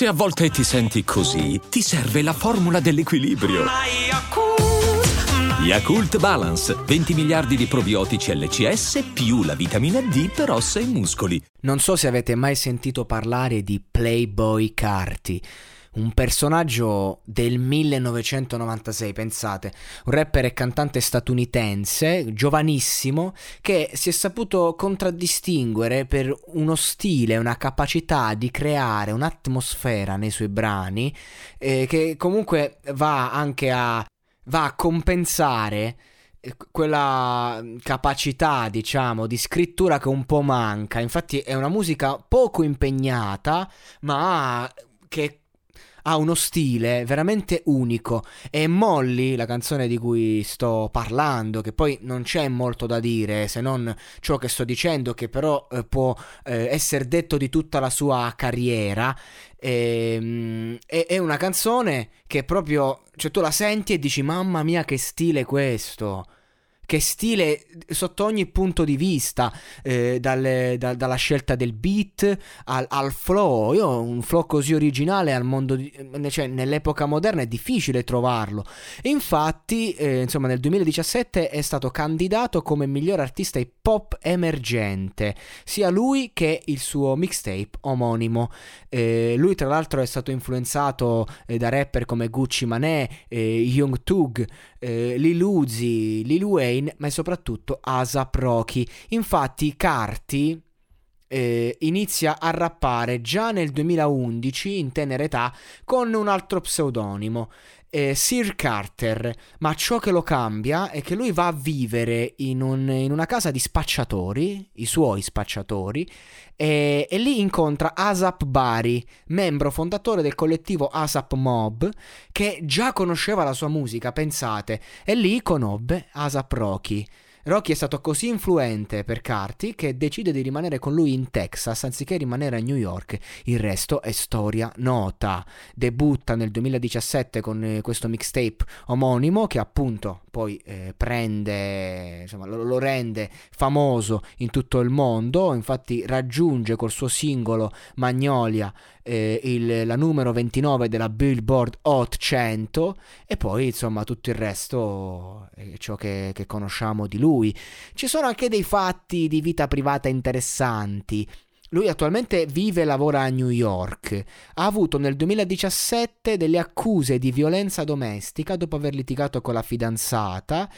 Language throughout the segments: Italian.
Se a volte ti senti così, ti serve la formula dell'equilibrio. Yakult Balance, 20 miliardi di probiotici LCS più la vitamina D per ossa e muscoli. Non so se avete mai sentito parlare di Playboy Carti un personaggio del 1996, pensate, un rapper e cantante statunitense, giovanissimo, che si è saputo contraddistinguere per uno stile, una capacità di creare un'atmosfera nei suoi brani, eh, che comunque va anche a, va a compensare eh, quella capacità, diciamo, di scrittura che un po' manca. Infatti è una musica poco impegnata, ma che ha uno stile veramente unico. E Molly, la canzone di cui sto parlando, che poi non c'è molto da dire se non ciò che sto dicendo, che però eh, può eh, essere detto di tutta la sua carriera, ehm, è, è una canzone che proprio, cioè tu la senti e dici mamma mia che stile questo che stile sotto ogni punto di vista, eh, dalle, da, dalla scelta del beat al, al, flow. Io un flow così originale al mondo di, cioè, nell'epoca moderna è difficile trovarlo. Infatti, eh, insomma, nel 2017 è stato candidato come miglior artista hip hop emergente, sia lui che il suo mixtape omonimo. Eh, lui, tra l'altro, è stato influenzato eh, da rapper come Gucci Mané, Young Tug, eh, Lil Uzi, Lil Wayne Kane, ma soprattutto Asap Rocky. Infatti Carti eh, inizia a rappare già nel 2011 in tenera età con un altro pseudonimo. Eh, Sir Carter, ma ciò che lo cambia è che lui va a vivere in, un, in una casa di spacciatori, i suoi spacciatori, e, e, lì incontra Asap Bari, membro fondatore del collettivo Asap Mob, che già conosceva la sua musica, pensate, e lì conobbe Asap Rocky. Rocky è stato così influente per Carty che decide di rimanere con lui in Texas anziché rimanere a New York. Il resto è storia nota. Debutta nel 2017 con eh, questo mixtape omonimo che appunto poi eh, prende, insomma, lo, lo, rende famoso in tutto il mondo. Infatti raggiunge col suo singolo Magnolia eh, il, la numero 29 della Billboard Hot 100 e poi insomma tutto il resto è ciò che, che conosciamo di lui. Ci sono anche dei fatti di vita privata interessanti. Lui attualmente vive e lavora a New York. Ha avuto nel 2017 delle accuse di violenza domestica dopo aver litigato con la fidanzata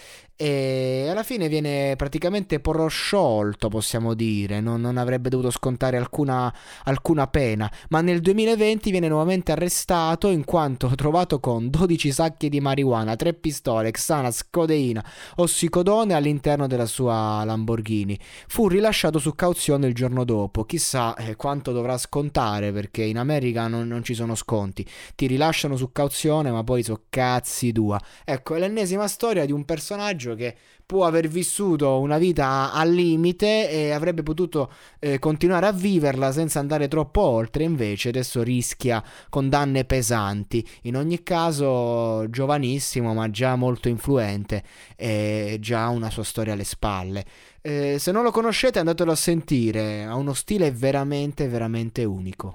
e alla fine viene praticamente prosciolto, possiamo dire, non, non avrebbe dovuto scontare alcuna, alcuna, pena, ma nel 2020 viene nuovamente arrestato in quanto trovato con 12 sacchi di marijuana, 3 pistole, Xanax, codeina, ossicodone all'interno della sua Lamborghini. Fu rilasciato su cauzione il giorno dopo, chissà eh, quanto dovrà scontare perché in America non, non ci sono sconti, ti rilasciano su cauzione ma poi so cazzi tua. Ecco, è l'ennesima storia di un personaggio personaggio che può aver vissuto una vita al limite e avrebbe potuto eh, continuare a viverla senza andare troppo oltre, invece adesso rischia condanne pesanti. In ogni caso, giovanissimo, ma già molto influente e già una sua storia alle spalle. Eh, se non lo conoscete, andatelo a sentire, ha uno stile veramente, veramente unico.